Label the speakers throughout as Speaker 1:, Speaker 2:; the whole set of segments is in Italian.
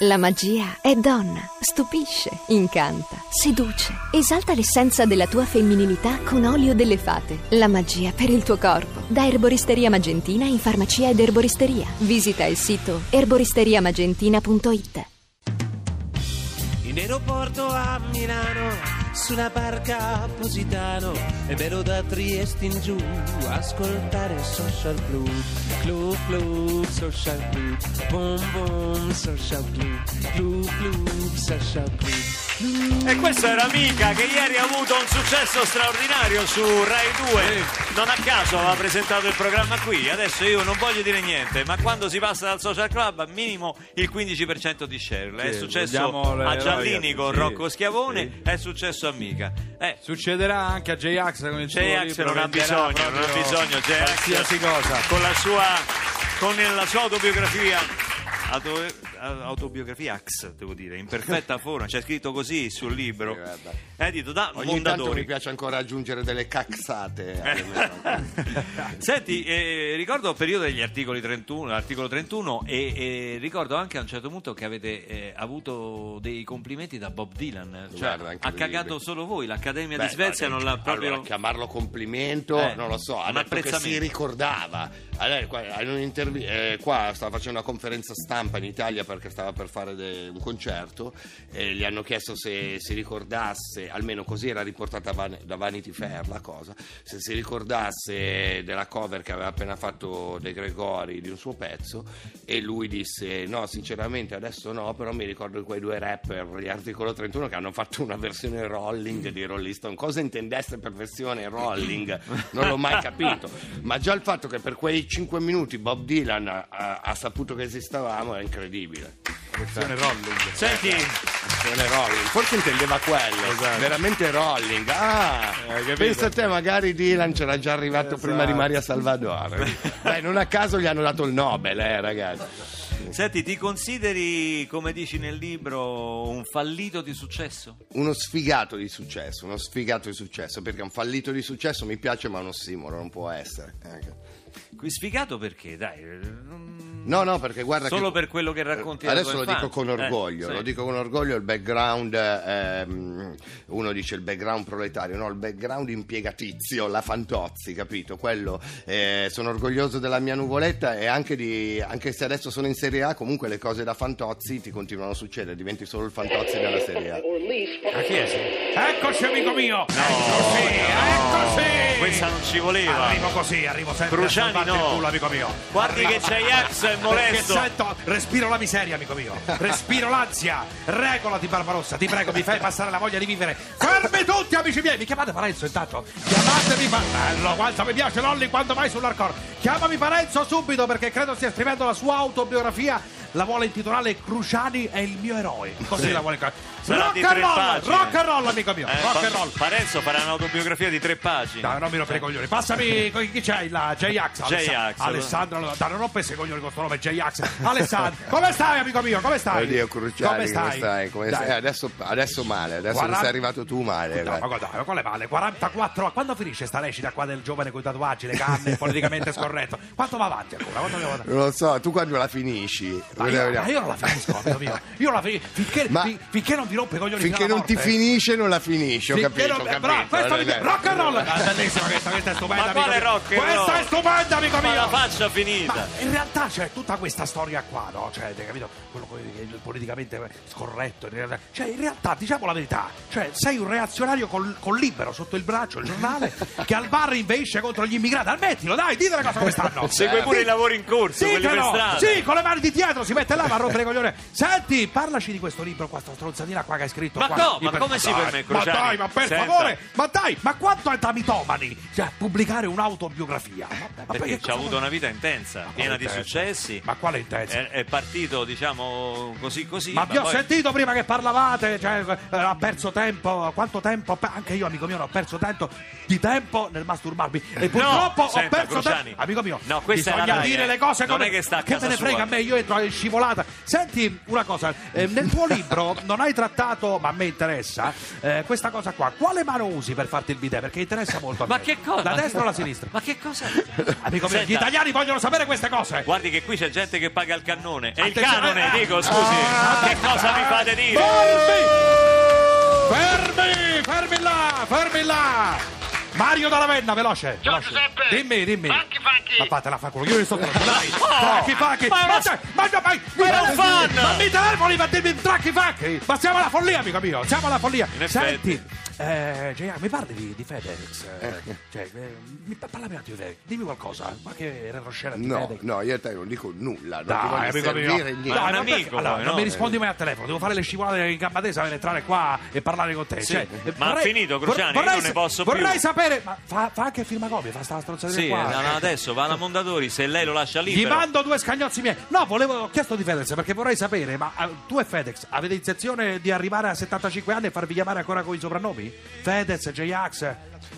Speaker 1: La magia è donna, stupisce, incanta, seduce, esalta l'essenza della tua femminilità con olio delle fate. La magia per il tuo corpo. Da Erboristeria Magentina in farmacia ed erboristeria. Visita il sito erboristeriamagentina.it.
Speaker 2: In aeroporto a Milano, sulla barca Positano, e vero da Trieste in giù, ascoltare Social Club, Club Club, Social Club, Boom Boom, Social Club, Club Club, Social Club.
Speaker 3: E questo era Mica che ieri ha avuto un successo straordinario su Rai 2. Non a caso aveva presentato il programma qui. Adesso io non voglio dire niente, ma quando si passa dal social club minimo il 15% di share. è successo
Speaker 4: le
Speaker 3: a Giallini con
Speaker 4: sì.
Speaker 3: Rocco Schiavone,
Speaker 4: Sì.
Speaker 3: è successo a Mica. Eh,
Speaker 4: Succederà anche a J-Ax con il suo
Speaker 3: J-Ax non ha bisogno, non ha bisogno J-Ax
Speaker 4: qualsiasi cosa.
Speaker 3: con la sua con la sua autobiografia auto- autobiografia Ax, devo dire, in perfetta forma, c'è scritto così sul libro. Edito da
Speaker 5: Ogni
Speaker 3: Mondadori.
Speaker 5: mi piace ancora aggiungere delle cazzate.
Speaker 3: Eh. Senti, eh, ricordo il periodo degli articoli 31, l'articolo 31 e, e ricordo anche a un certo punto che avete eh, avuto dei complimenti da Bob Dylan, cioè ha cagato
Speaker 5: libri.
Speaker 3: solo voi, l'Accademia
Speaker 5: Beh,
Speaker 3: di Svezia
Speaker 5: no,
Speaker 3: non l'ha proprio...
Speaker 5: Allora, chiamarlo complimento,
Speaker 3: Eh,
Speaker 5: non lo so, ha detto che si ricordava. Allora, qua, in eh, qua stava facendo una conferenza stampa in Italia perché stava per fare de- un concerto e gli hanno chiesto se si ricordasse, almeno così era riportata Van- da Vanity Fair la cosa, se si ricordasse della cover che aveva appena fatto De Gregori di un suo pezzo e lui disse no sinceramente adesso no però mi ricordo di quei due rapper gli articolo 31 che hanno fatto una versione rolling di Rolling Stone. Cosa intendesse per versione rolling? Non l'ho mai capito. Ma già il fatto che per quei 5 minuti Bob Dylan ha, ha saputo che esistevamo è incredibile
Speaker 4: Versione rolling.
Speaker 3: Senti,
Speaker 5: versione rolling forse intendeva quello
Speaker 4: Esatto.
Speaker 5: veramente rolling ah
Speaker 4: capito?
Speaker 5: pensa a te magari Dylan c'era già arrivato prima di
Speaker 4: Esatto.
Speaker 5: Maria Salvador Beh, non a caso gli hanno dato il Nobel eh ragazzi
Speaker 3: senti, ti consideri, come dici nel libro, un fallito di successo?
Speaker 5: uno sfigato di successo, uno sfigato di successo, perché un fallito di successo mi piace ma un ossimoro non può essere.
Speaker 3: Qui sfigato perché? Dai, eh, non-
Speaker 5: No, no, perché guarda
Speaker 3: Solo
Speaker 5: che-
Speaker 3: per quello che racconti
Speaker 5: Adesso
Speaker 3: tua
Speaker 5: lo dico
Speaker 3: infanzia.
Speaker 5: con
Speaker 3: Eh,
Speaker 5: orgoglio,
Speaker 3: sì.
Speaker 5: lo dico con orgoglio il background, ehm, uno dice il background proletario, no, il background impiegatizio, la Fantozzi, capito? Quello, eh, sono orgoglioso della mia nuvoletta e anche, di, anche se adesso sono in Serie A, comunque le cose da Fantozzi ti continuano a succedere, diventi solo il Fantozzi della Serie A.
Speaker 3: Ma chi è?
Speaker 6: Eccoci amico mio! eccoci, eccoci!
Speaker 3: Questa non ci voleva.
Speaker 6: Arrivo così, arrivo sempre Salvarti
Speaker 3: no.
Speaker 6: culo, amico mio.
Speaker 3: Guardi che c'è Iax è molesto.
Speaker 6: sento, respiro la miseria, amico mio. Respiro l'ansia. Regolati, Barbarossa, ti prego, mi fai passare la voglia di vivere. Fermi tutti, amici miei. Mi chiamate Parenzo intanto? Chiamatemi Pa- Bello, quanto mi piace Lolli quando vai sull'hardcore. Chiamami Parenzo subito perché credo stia scrivendo la sua autobiografia. La vuole intitolare Cruciani è il mio eroe. Così la vuole.
Speaker 3: Sarà
Speaker 6: Rock and roll,
Speaker 3: pagine.
Speaker 6: rock and roll, amico mio.
Speaker 3: Eh,
Speaker 6: rock
Speaker 3: Pa-
Speaker 6: and roll.
Speaker 3: Parenzo farà un'autobiografia di tre pagine.
Speaker 6: Dai, non mi rompere i coglioni. Passami chi c'è la J-Ax.
Speaker 3: J-Ax.
Speaker 6: Alessandro, dai, non rompesse i coglioni con questo nome J-Ax. Alessandro, come stai, amico mio? Come stai?
Speaker 5: Oddio Cruciani,
Speaker 6: come stai?
Speaker 5: Come stai? Eh, Adesso, adesso male, adesso
Speaker 6: Quaranta-
Speaker 5: sei arrivato tu male.
Speaker 6: No, ma guarda, ma quale male? 44 quando finisce sta recita qua del giovane con i tatuaggi, le canne, politicamente scorretto? Quanto va avanti ancora? Quanto devo andare?
Speaker 5: Non lo so, tu quando la finisci?
Speaker 6: Ma io, ma io non la finisco, amico mio. Io la finisco finché,
Speaker 5: Ma-
Speaker 6: fin- finché non vi rompe i coglioni fino
Speaker 5: Finché
Speaker 6: alla
Speaker 5: non ti
Speaker 6: morte.
Speaker 5: finisce non la finisci, ho
Speaker 6: Finché
Speaker 5: capito,
Speaker 6: non-
Speaker 5: ho
Speaker 6: eh,
Speaker 5: capito.
Speaker 6: bravo, questo mi
Speaker 5: Eh,
Speaker 6: piace. Rock and roll! Ah, bellissima questa, questa è stupenda,
Speaker 3: Ma
Speaker 6: amico
Speaker 3: quale
Speaker 6: mio.
Speaker 3: rock and
Speaker 6: Questa
Speaker 3: roll?
Speaker 6: è stupenda, amico
Speaker 3: Ma
Speaker 6: mio!
Speaker 3: la faccia
Speaker 6: Ma
Speaker 3: finita.
Speaker 6: in realtà c'è tutta questa storia qua, no? Cioè, hai capito? Quello che- il politicamente scorretto. in realtà- Cioè, in realtà, diciamo la verità, cioè, sei un reazionario col, col libero sotto il braccio, il giornale, che al bar inveisce contro gli immigrati. Ammettilo, dai, dite le cose come stanno.
Speaker 3: Segue pure
Speaker 6: Sì.
Speaker 3: i lavori in corso, quelli per
Speaker 6: Ditelo!
Speaker 3: strada.
Speaker 6: Sì, con le mani di dietro si mette là, va a rompere i coglioni. Senti, parlaci di questo libro, qua, sta stronzatina qua che hai scritto.
Speaker 3: Ma
Speaker 6: qua.
Speaker 3: no, ma
Speaker 6: per-
Speaker 3: come si permette,
Speaker 6: Ma dai, ma per
Speaker 3: Senta.
Speaker 6: favore, ma dai, ma quanto è da mitomani cioè, pubblicare un'autobiografia? Ma- ma
Speaker 3: Perché ci ha avuto una vita intensa, piena di successi.
Speaker 6: Ma quale intensa?
Speaker 3: È, è partito, diciamo, così così.
Speaker 6: Ma vi ho
Speaker 3: poi-
Speaker 6: sentito prima che parlavate, cioè, eh, ha perso tempo, quanto tempo? Anche io, amico mio, ho perso tanto di tempo nel masturbarmi. E purtroppo ho
Speaker 3: senta,
Speaker 6: perso
Speaker 3: Cruciani.
Speaker 6: tempo. Amico mio,
Speaker 3: No, questa è
Speaker 6: bisogna
Speaker 3: Rai,
Speaker 6: dire le cose
Speaker 3: Non
Speaker 6: come
Speaker 3: è che sta a
Speaker 6: Che me ne frega a me, io entro in scivolata. Senti una cosa, eh, nel tuo libro non hai trattato, ma a me interessa, eh, questa cosa qua. Quale mano usi per farti il bidet? Perché interessa molto a me.
Speaker 3: Ma che cosa?
Speaker 6: La destra o la sinistra?
Speaker 3: Ma che cosa?
Speaker 6: Amico mio, gli italiani vogliono sapere queste cose.
Speaker 3: Guardi che qui c'è gente che paga il cannone. E il canone,
Speaker 6: eh.
Speaker 3: dico, scusi. che cosa mi fate dire?
Speaker 6: Fermi! Fermi! Fermi là! Fermi là! Mario da Ravenna, veloce!
Speaker 7: Ciao,
Speaker 6: veloce.
Speaker 7: Giuseppe.
Speaker 6: Dimmi, dimmi!
Speaker 7: Funky, funky.
Speaker 6: Ma fatela fa culo, io ne sto parlando, dai!
Speaker 3: Oh,
Speaker 6: Tracchi facchi!
Speaker 3: ma
Speaker 6: Ma ma no, ma-
Speaker 3: Ma era un
Speaker 6: mi-
Speaker 3: fan!
Speaker 6: Ma mi telefoni per dirmi tracchi facchi! Ma siamo alla follia, amico mio! Siamo alla follia!
Speaker 3: In effetti.
Speaker 6: Senti, eh, J.R., mi parli di, di FedEx? Eh, cioè, eh, mi, parlami un attimo di FedEx, dimmi qualcosa. Ma che retroscena di
Speaker 5: No,
Speaker 6: FedEx?
Speaker 5: no, io a te non dico nulla, non ti
Speaker 6: Dai,
Speaker 5: voglio
Speaker 6: amico
Speaker 5: servire
Speaker 6: mio.
Speaker 5: niente.
Speaker 3: Ma un
Speaker 6: ma
Speaker 3: amico,
Speaker 6: allora,
Speaker 3: poi,
Speaker 6: non
Speaker 3: no?
Speaker 6: mi rispondi mai al telefono, devo fare le scivolate in gamba tesa per entrare qua e parlare con te.
Speaker 3: Sì,
Speaker 6: Cioè, eh,
Speaker 3: ma ha finito, Cruciani, io non ne posso più.
Speaker 6: vorrei sapere, ma fa, fa anche il firmacopie, fa sta stronzata
Speaker 3: Sì,
Speaker 6: qua.
Speaker 3: no, no, adesso va alla Mondadori, se lei lo lascia
Speaker 6: Gli
Speaker 3: libero.
Speaker 6: mando due scagnozzi miei. No, volevo, ho chiesto di FedEx perché vorrei sapere, ma eh, tu e FedEx avete intenzione di arrivare a 75 anni e farvi chiamare ancora con i soprannomi? FedEx, J-Ax?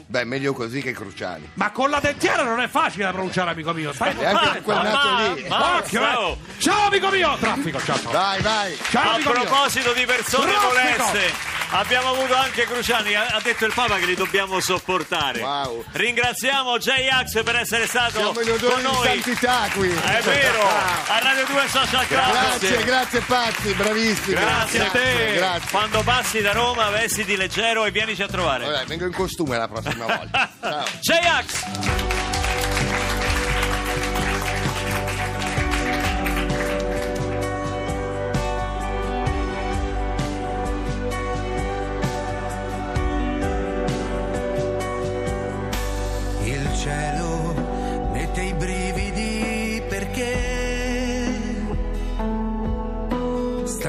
Speaker 5: Beh, meglio così che Cruciani.
Speaker 6: Ma con la dentiera non è facile da pronunciare, amico mio. Stai
Speaker 5: E anche con quel naso lì.
Speaker 3: ma-
Speaker 6: Occhio, eh.
Speaker 3: oh.
Speaker 6: Ciao, amico mio! Traffico, ciao, ciao.
Speaker 5: Vai, vai.
Speaker 6: Ciao,
Speaker 3: A
Speaker 6: amico mio.
Speaker 3: proposito di persone
Speaker 6: Traffico!
Speaker 3: moleste, abbiamo avuto anche Cruciani. Ha detto il Papa che li dobbiamo sopportare.
Speaker 5: Wow.
Speaker 3: Ringraziamo J-Ax per essere stato
Speaker 5: Siamo
Speaker 3: con noi.
Speaker 5: santità qui.
Speaker 3: È vero, a Radio 2 Social Club.
Speaker 5: Grazie, grazie pazzi, bravissimi.
Speaker 3: Grazie a te.
Speaker 5: Grazie.
Speaker 3: Quando passi da Roma, vestiti leggero e vienici a trovare.
Speaker 5: Vabbè, vengo in costume la prossima volta. Ciao.
Speaker 3: J-Ax!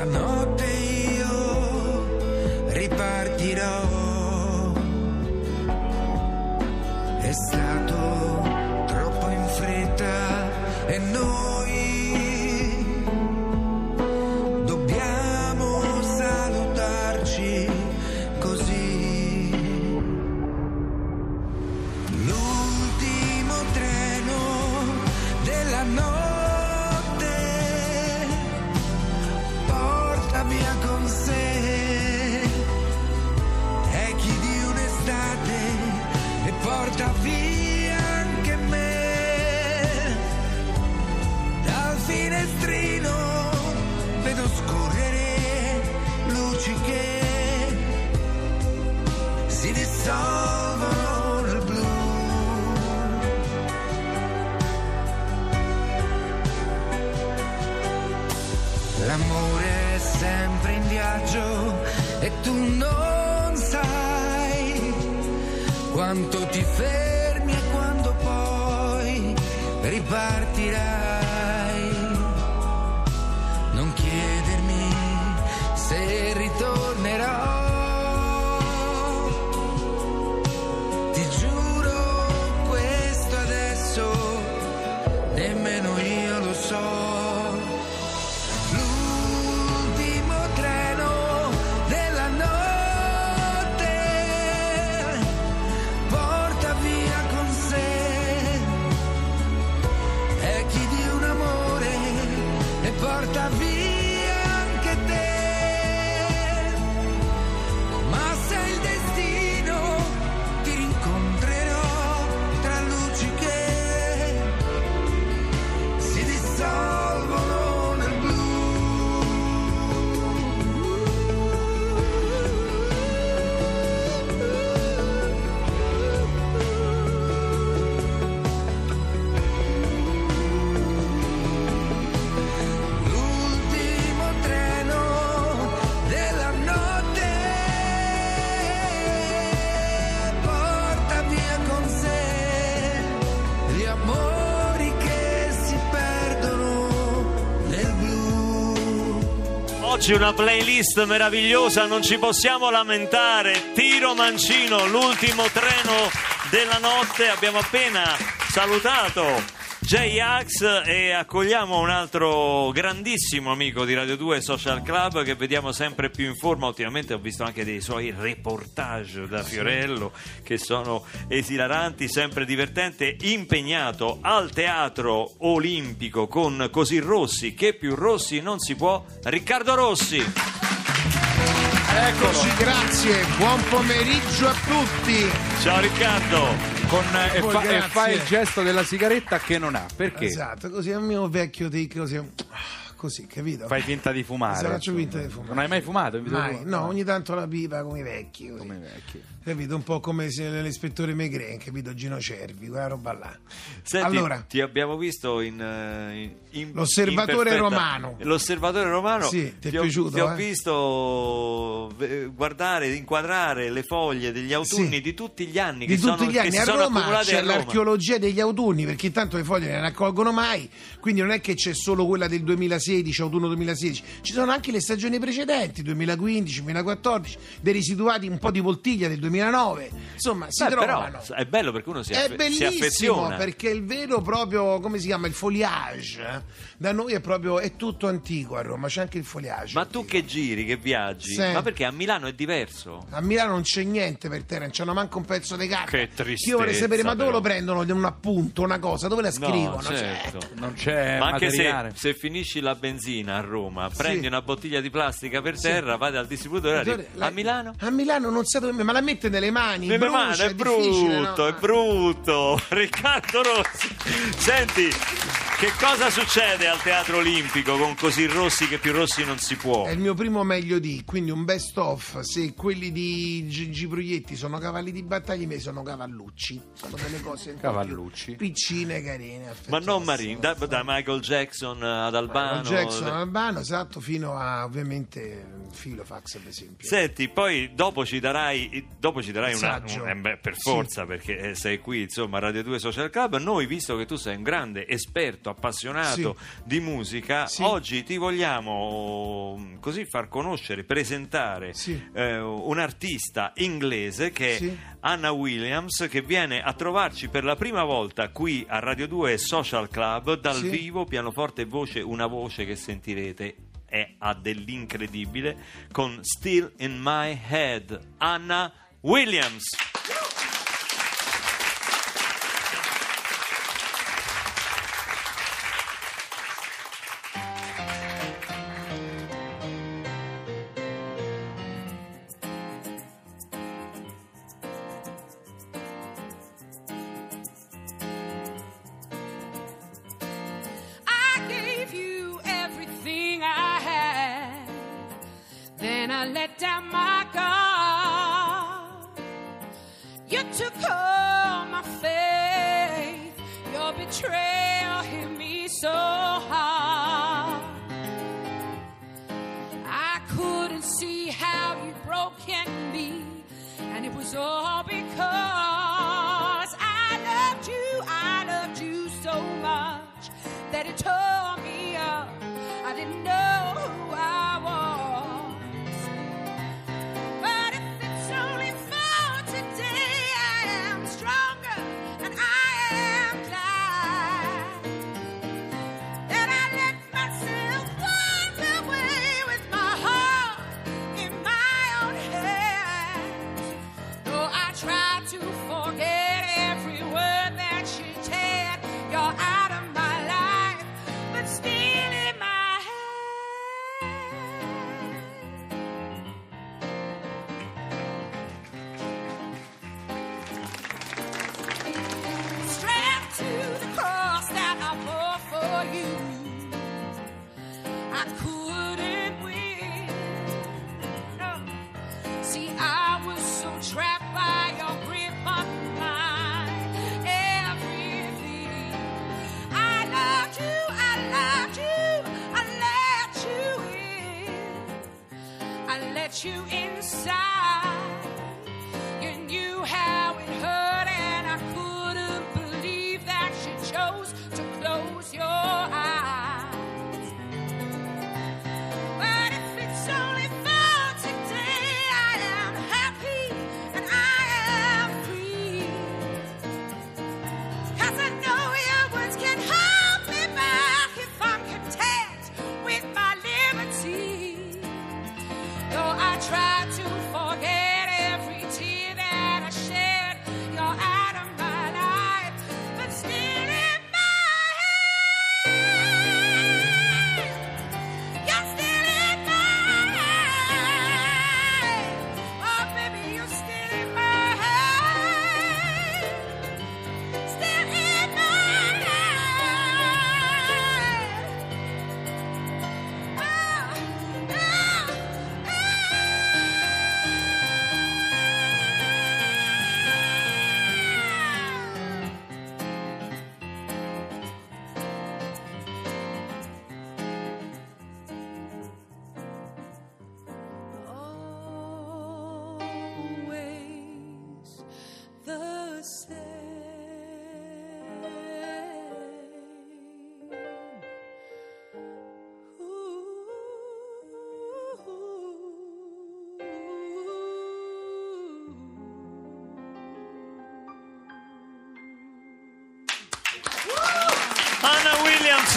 Speaker 8: Stanotte io ripartirò. È L'amore è sempre in viaggio e tu non sai quanto ti fermi e quando poi ripartirai.
Speaker 3: Oggi una playlist meravigliosa, non ci possiamo lamentare. Tiro Mancino, l'ultimo treno della notte. Abbiamo appena salutato J-Ax e accogliamo un altro grandissimo amico di Radio 2 Social Club che vediamo sempre più in forma. Ultimamente ho visto anche dei suoi reportage da Fiorello che sono esilaranti, sempre divertente, impegnato al teatro olimpico con Così Rossi, che più Rossi non si può, Riccardo Rossi.
Speaker 9: Eccoci, grazie, buon pomeriggio a tutti.
Speaker 3: Ciao Riccardo.
Speaker 4: Con, eh, e, fa, e fa il gesto della sigaretta che non ha. Perché?
Speaker 9: Esatto, così è un mio vecchio tic, così, così capito?
Speaker 4: Fai finta di fumare.
Speaker 9: Se faccio finta di fumare.
Speaker 4: Non hai mai fumato?
Speaker 9: Mai, no, ogni tanto la pipa come i vecchi, così.
Speaker 4: Come i vecchi.
Speaker 9: capito? Un po' come l'ispettore Megren, capito? Gino Cervi, quella roba là.
Speaker 3: Senti,
Speaker 9: allora,
Speaker 3: ti abbiamo visto in, eh, in- in-
Speaker 9: L'Osservatore
Speaker 3: in
Speaker 9: Romano.
Speaker 3: L'osservatore romano.
Speaker 9: Sì, ti è
Speaker 3: ho,
Speaker 9: piaciuto,
Speaker 3: Ti ho
Speaker 9: eh?
Speaker 3: visto eh, guardare, inquadrare le foglie degli autunni
Speaker 9: Sì.
Speaker 3: di tutti gli anni
Speaker 9: di
Speaker 3: che
Speaker 9: tutti
Speaker 3: sono,
Speaker 9: gli anni a Roma c'è
Speaker 3: a Roma.
Speaker 9: l'archeologia degli autunni perché intanto le foglie ne raccolgono mai quindi non è che c'è solo quella del 2016 autunno 2016 ci sono anche le stagioni precedenti 2015 2014 dei residuati un po' di voltiglia del 2009 insomma si
Speaker 3: Beh, però
Speaker 9: trovano
Speaker 3: è bello perché uno si,
Speaker 9: è
Speaker 3: affe- si
Speaker 9: bellissimo
Speaker 3: affeziona.
Speaker 9: perché il vero proprio come si chiama il foliage eh? Da noi è proprio è tutto antico a Roma c'è anche il foliage
Speaker 3: Ma tu che giri, che viaggi?
Speaker 9: Sì.
Speaker 3: Ma perché a Milano è diverso?
Speaker 9: a Milano non c'è niente per terra, non c'hanno manco un pezzo di carta.
Speaker 3: Che tristezza,
Speaker 9: Io vorrei sapere, ma dove
Speaker 3: però.
Speaker 9: lo prendono un appunto, una cosa, dove la scrivono?
Speaker 3: No, certo.
Speaker 9: Cioè,
Speaker 4: Non c'è
Speaker 3: Ma anche se,
Speaker 4: materiale.
Speaker 3: se finisci la benzina a Roma, prendi una bottiglia di plastica per terra, vai dal distributore arrivi-
Speaker 9: la-
Speaker 3: a Milano?
Speaker 9: A Milano non sa dove, ma la mette nelle mani.
Speaker 3: Nelle
Speaker 9: brucia,
Speaker 3: mani, è
Speaker 9: difficile,
Speaker 3: brutto,
Speaker 9: no?
Speaker 3: è brutto. Riccardo Rossi. Senti, che cosa succede al Teatro Olimpico con così Rossi che più Rossi non si può?
Speaker 9: È il mio primo meglio di, quindi un best of. Se quelli di Gigi Proietti sono cavalli di battaglia, i miei sono cavallucci. Sono delle cose
Speaker 4: Cavallucci.
Speaker 9: piccine, carine.
Speaker 3: Ma non. Marini, da, da Michael Jackson ad Albano.
Speaker 9: Michael Jackson Albano, esatto, fino a ovviamente Filofax, per esempio.
Speaker 3: Senti, poi dopo ci darai, dopo ci darai una,
Speaker 9: Saggio.
Speaker 3: un- eh beh, per
Speaker 9: Sì.
Speaker 3: forza perché eh, sei qui, insomma, Radio 2 Social Club. Noi, visto che tu sei un grande esperto, appassionato di musica,
Speaker 9: Sì.
Speaker 3: oggi ti vogliamo mm, così far conoscere, presentare
Speaker 9: Sì.
Speaker 3: eh, un artista inglese che è
Speaker 9: Sì.
Speaker 3: Anna Williams, che viene a trovarci per la prima volta qui a Radio 2 Social Club dal
Speaker 9: Sì.
Speaker 3: vivo, pianoforte e voce, una voce che sentirete è ha dell'incredibile con Still in My Head Anna Williams
Speaker 10: couldn't see how you broken me. And it was all because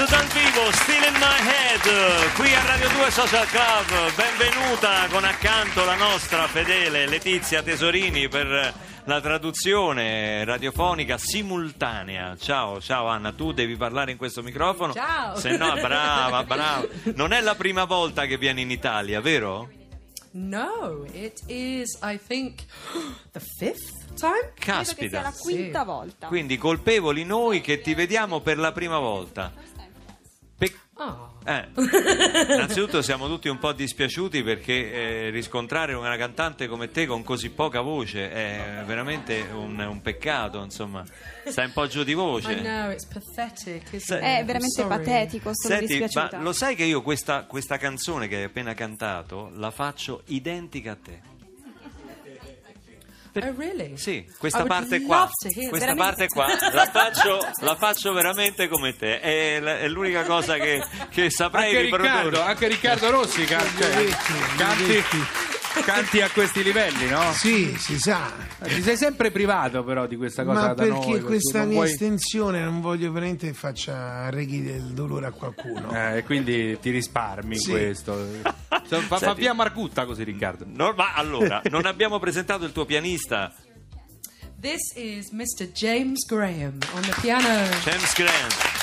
Speaker 3: Dal vivo, Still in My Head, qui a Radio 2 Social Club. Benvenuta con accanto la nostra fedele Letizia Tesorini per la traduzione radiofonica simultanea. Ciao, ciao Anna, tu devi parlare in questo microfono.
Speaker 10: Ciao.
Speaker 3: Se no, brava, brava. Non è la prima volta che vieni in Italia, vero?
Speaker 11: No, it is, I think, the fifth time.
Speaker 12: Credo che sia la
Speaker 3: Caspita.
Speaker 12: quinta volta.
Speaker 3: Quindi colpevoli noi che ti vediamo per la prima volta. Pe-
Speaker 11: Oh.
Speaker 3: Eh, innanzitutto siamo tutti un po' dispiaciuti perché eh, riscontrare una cantante come te con così poca voce è veramente un, un peccato, insomma, stai un po' giù di
Speaker 11: I
Speaker 3: voce.
Speaker 11: know, it's pathetic,
Speaker 3: Se-?
Speaker 12: È veramente patetico, sono
Speaker 3: Senti, ma
Speaker 12: dispiaciuta.
Speaker 3: lo sai che io questa, questa canzone che hai appena cantato la faccio identica a te?
Speaker 11: Oh, really?
Speaker 3: Sì, questa parte qua, questa parte qua la faccio, la faccio veramente come te, è, è l'unica cosa che, che saprei
Speaker 4: Anche
Speaker 3: riprodurre.
Speaker 4: Riccardo, anche Riccardo Rossi can- cioè, canti, canti a questi livelli, no?
Speaker 9: Sì, si sa.
Speaker 4: Ti sei sempre privato però di questa cosa
Speaker 9: Ma
Speaker 4: da
Speaker 9: perché
Speaker 4: noi,
Speaker 9: questa mia
Speaker 4: vuoi-
Speaker 9: estensione non voglio veramente che faccia arreghi del dolore a qualcuno.
Speaker 4: Eh, quindi ti risparmi
Speaker 9: Sì.
Speaker 4: questo. Cioè, Fa, fa
Speaker 3: Senti.
Speaker 4: via Margutta così Riccardo.
Speaker 3: No, ma allora, non abbiamo presentato il tuo pianista,
Speaker 11: This is Mr. James Graham on the piano,
Speaker 3: James Grant,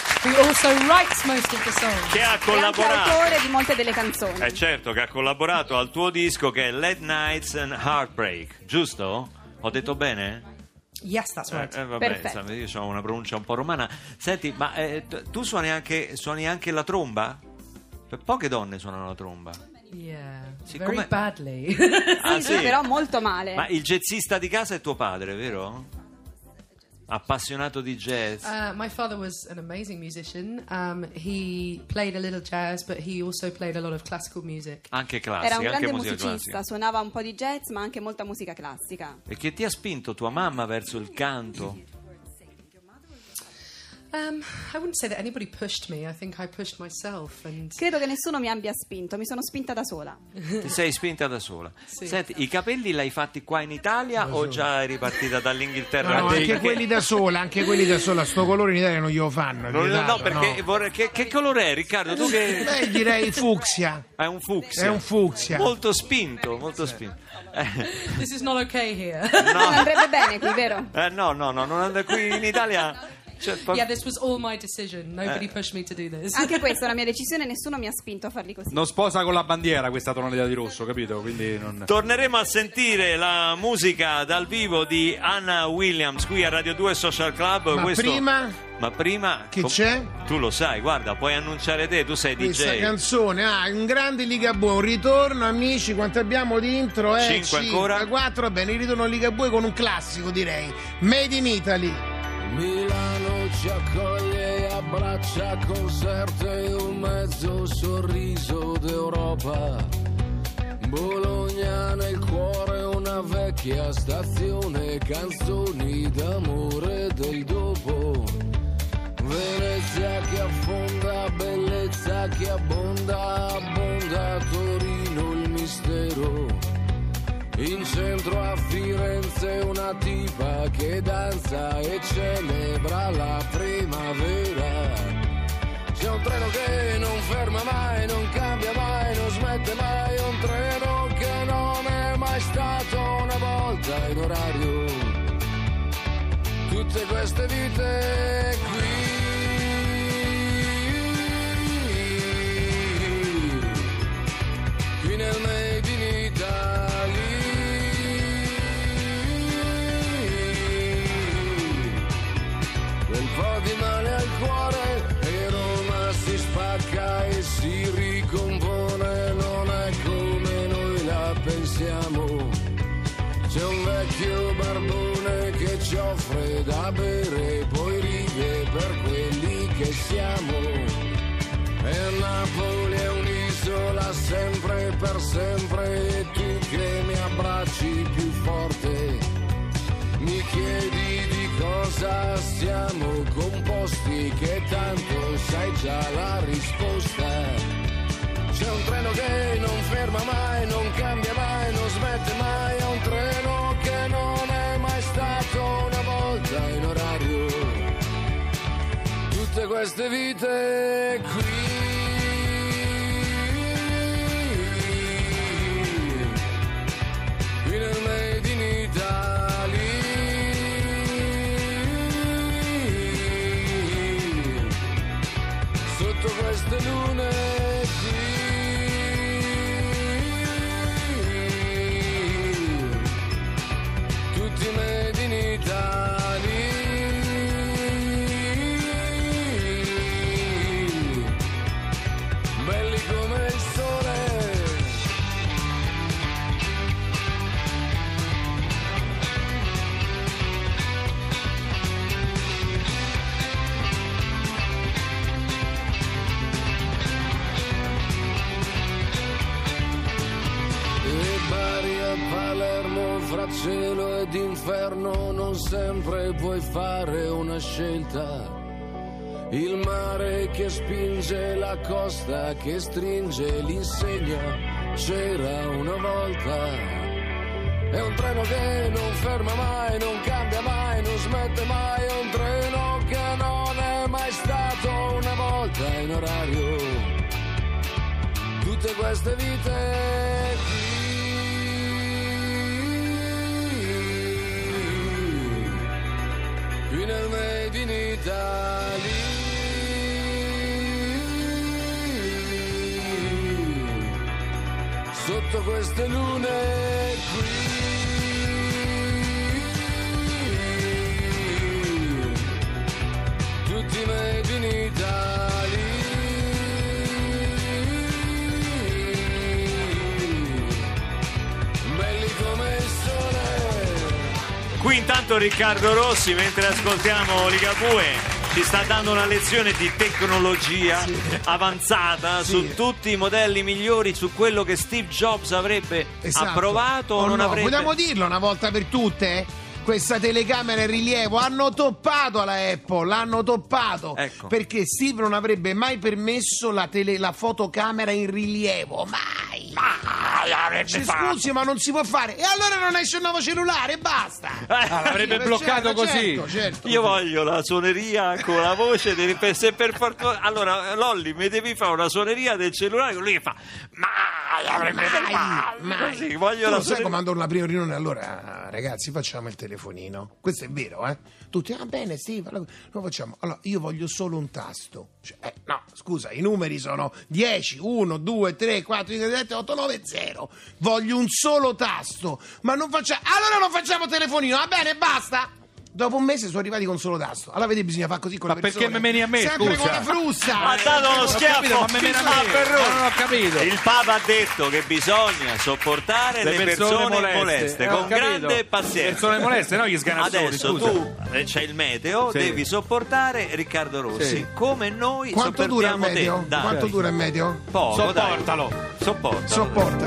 Speaker 3: che ha
Speaker 12: È
Speaker 3: collaborato.
Speaker 12: autore di molte delle canzoni.
Speaker 3: Eh certo, che ha collaborato al tuo disco che è Late Nights and Heartbreak, giusto? Ho detto bene?
Speaker 11: Yes, that's
Speaker 3: Eh,
Speaker 11: right.
Speaker 3: eh, vabbè,
Speaker 12: Perfetto.
Speaker 3: insomma, io ho una pronuncia un po' romana. Senti, ma eh, t- tu suoni anche, suoni anche la tromba? Per Poche donne suonano la tromba.
Speaker 11: Yeah,
Speaker 3: Sì,
Speaker 11: very
Speaker 3: come-
Speaker 11: badly.
Speaker 3: Ah,
Speaker 12: Sì, però molto male.
Speaker 3: Ma il jazzista di casa è tuo padre, vero? Appassionato di jazz.
Speaker 11: Uh, my father was an amazing musician. Um, he played a little jazz, but he also played a lot of classical music.
Speaker 3: Anche classica,
Speaker 12: Era un
Speaker 3: anche
Speaker 12: grande
Speaker 3: musica
Speaker 12: musicista,
Speaker 3: classica.
Speaker 12: suonava un po' di jazz, ma anche molta musica classica.
Speaker 3: E che ti ha spinto tua mamma verso il canto?
Speaker 11: And
Speaker 12: Credo che nessuno mi abbia spinto, mi sono spinta da sola.
Speaker 3: Ti sei spinta da sola.
Speaker 11: Sì.
Speaker 3: Senti, i capelli l'hai fatti qua in Italia o già eri partita dall'Inghilterra?
Speaker 9: No, no, anche quelli da sola, anche quelli da sola, sto colore in Italia non glielo fanno. è
Speaker 3: Non- no,
Speaker 9: vietato,
Speaker 3: perché
Speaker 9: no.
Speaker 3: vorrei- che, che colore è Riccardo? Tu che
Speaker 9: Beh, direi fucsia.
Speaker 3: è un fucsia.
Speaker 9: È un fucsia.
Speaker 3: Molto spinto, molto spinto.
Speaker 11: This is not okay here.
Speaker 12: Non
Speaker 3: no,
Speaker 12: andrebbe bene qui, vero?
Speaker 3: eh, no, no, no, non and- qui in Italia. Cioè,
Speaker 11: yeah, this was all my decision. Nobody
Speaker 3: Eh.
Speaker 11: pushed me to do this.
Speaker 12: Anche questa è una mia decisione, nessuno mi ha spinto a farli così.
Speaker 4: Non sposa con la bandiera questa tonalità di rosso, capito? Quindi non...
Speaker 3: Torneremo a sentire la musica dal vivo di Anna Williams qui a Radio 2 Social Club.
Speaker 9: Ma
Speaker 3: Questo-
Speaker 9: prima
Speaker 3: Ma prima
Speaker 9: che
Speaker 3: com-
Speaker 9: c'è?
Speaker 3: Tu lo sai, guarda, puoi annunciare te, tu sei
Speaker 9: Questa
Speaker 3: DJ.
Speaker 9: canzone ha un grande Ligabue, un ritorno amici, quanto abbiamo di intro? Eh,
Speaker 3: Cinque ancora?
Speaker 9: 4, va bene, il ritorno a Ligabue con un classico direi, Made in Italy.
Speaker 13: Milano ci accoglie e abbraccia conserte un mezzo sorriso d'Europa. Bologna nel cuore una vecchia stazione, canzoni d'amore del dopo. Venezia che affonda, bellezza che abbonda, abbonda Torino il mistero. In centro a Firenze una tipa che danza e celebra la primavera. C'è un treno che non ferma mai, non cambia mai, non smette mai, un treno che non è mai stato una volta in orario. Tutte queste vite qui siamo. E Napoli è un'isola sempre per sempre e tu che mi abbracci più forte. Mi chiedi di cosa siamo composti, che tanto sai già la risposta. C'è un treno che non ferma mai, non cambia mai, queste vite qui, scelta. Il mare che spinge la costa che stringe l'insegna c'era una volta. È un treno che non ferma mai, non cambia mai, non smette mai, è un treno che non è mai stato una volta in orario tutte queste vite nel Made in Italy, sotto queste lune qui, tutti Made in Italy,
Speaker 3: Qui intanto Riccardo Rossi, mentre ascoltiamo Ligabue, ci sta dando una lezione di tecnologia avanzata
Speaker 9: Sì.
Speaker 3: su tutti i modelli migliori, su quello che Steve Jobs avrebbe
Speaker 9: Esatto.
Speaker 3: approvato o,
Speaker 9: O
Speaker 3: non
Speaker 9: no,
Speaker 3: avrebbe.
Speaker 9: Vogliamo dirlo una volta per tutte? Questa telecamera in rilievo hanno toppato alla Apple, l'hanno toppato
Speaker 3: Ecco.
Speaker 9: perché Steve non avrebbe mai permesso la, tele- la fotocamera in rilievo, mai. Ci scusi, ma non si può fare. E allora non esce il nuovo cellulare e basta.
Speaker 4: Ah, l'avrebbe
Speaker 9: Sì,
Speaker 4: bloccato
Speaker 9: certo,
Speaker 4: così.
Speaker 9: certo, certo.
Speaker 3: Io voglio la suoneria con la voce del, per, se per fortuna allora Lolli mi devi fare una suoneria del cellulare con lui che fa mai avrebbe
Speaker 9: Mai, mai.
Speaker 3: così voglio
Speaker 9: Tu
Speaker 3: la
Speaker 9: lo sai come andò la prima riunione? Allora, ragazzi, facciamo il telefonino. Questo è vero, eh? Tutti, ah, bene, sì, lo facciamo. Allora, io voglio solo un tasto. Cioè, eh, no, scusa, i numeri sono 10, 1, 2, 3, 4, 5, 7, 8, 9, 0. Voglio un solo tasto. Ma non facciamo... Allora non facciamo telefonino, va bene, basta. Dopo un mese sono arrivati con solo tasto. Allora vedi, bisogna fare così con
Speaker 4: Ma
Speaker 9: le
Speaker 4: perché
Speaker 9: persone.
Speaker 4: me meni a me,
Speaker 9: Sempre
Speaker 4: scusa?
Speaker 9: con le frusta.
Speaker 3: ha dato uno schiaffo
Speaker 4: ma me mena a me.
Speaker 3: a Perrone.
Speaker 4: Ma non ho capito.
Speaker 3: il Papa ha detto che bisogna sopportare le, persone, moleste,
Speaker 4: Eh,
Speaker 3: con
Speaker 4: capito.
Speaker 3: grande pazienza
Speaker 4: Persone moleste, no gli sganazzoni,
Speaker 3: Adesso
Speaker 4: scusa.
Speaker 3: tu eh, c'è il meteo,
Speaker 4: Sì.
Speaker 3: devi sopportare Riccardo Rossi,
Speaker 4: Sì.
Speaker 3: come noi
Speaker 9: Quanto dura il
Speaker 3: sopportiamo
Speaker 9: medio?
Speaker 3: te.
Speaker 9: Quanto dura il medio?
Speaker 3: Poco, dai.
Speaker 4: Sopportalo.
Speaker 3: Sopportalo.
Speaker 9: Sopporta.